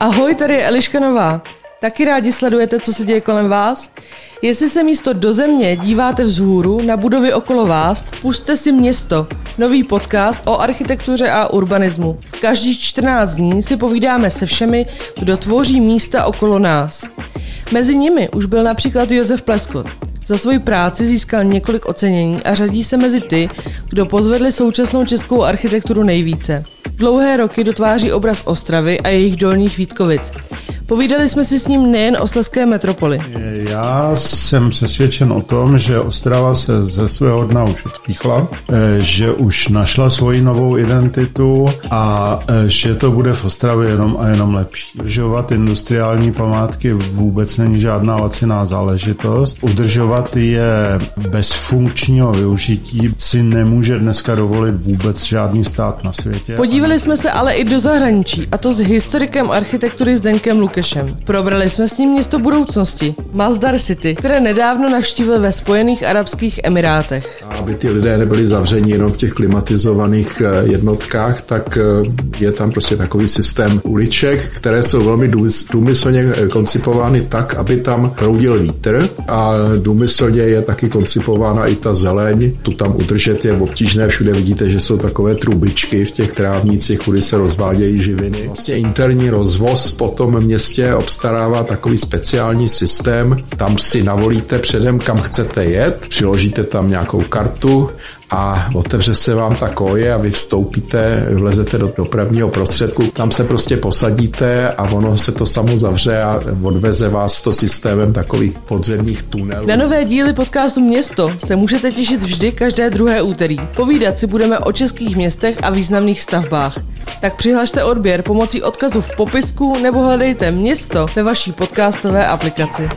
Ahoj, tady je Eliška Nová. Taky rádi sledujete, co se děje kolem vás? Jestli se místo do země díváte vzhůru na budovy okolo vás, puste si Město, nový podcast o architektuře a urbanismu. Každý 14 dní si povídáme se všemi, kdo tvoří místa okolo nás. Mezi nimi už byl například Josef Pleskot. Za svoji práci získal několik ocenění a řadí se mezi ty, kdo pozvedli současnou českou architekturu nejvíce. Dlouhé roky dotváří obraz Ostravy a jejich dolních Vítkovic. Povídali jsme si s ním nejen o Sleské metropoli. Já jsem přesvědčen o tom, že Ostrava se ze svého dna už odpíchla, eh, že už našla svoji novou identitu a eh, že to bude v Ostravě jenom a jenom lepší. Udržovat industriální památky vůbec není žádná laciná záležitost. Udržovat je bez funkčního využití si nemůže dneska dovolit vůbec žádný stát na světě. Podívali jsme se ale i do zahraničí, a to s historikem architektury Zdenkem Lukem. Lukešem. Probrali jsme s ním město budoucnosti, Mazdar City, které nedávno navštívil ve Spojených Arabských Emirátech. Aby ty lidé nebyli zavřeni jenom v těch klimatizovaných eh, jednotkách, tak eh, je tam prostě takový systém uliček, které jsou velmi důmyslně eh, koncipovány tak, aby tam proudil vítr a důmyslně je taky koncipována i ta zeleň. Tu tam udržet je obtížné, všude vidíte, že jsou takové trubičky v těch trávnicích, kudy se rozvádějí živiny. Vlastně interní rozvoz potom městě městě obstarává takový speciální systém. Tam si navolíte předem, kam chcete jet, přiložíte tam nějakou kartu a otevře se vám ta koje a vy vstoupíte, vlezete do dopravního prostředku, tam se prostě posadíte a ono se to samo zavře a odveze vás to systémem takových podzemních tunelů. Na nové díly podcastu Město se můžete těšit vždy každé druhé úterý. Povídat si budeme o českých městech a významných stavbách. Tak přihlašte odběr pomocí odkazu v popisku nebo hledejte město ve vaší podcastové aplikaci.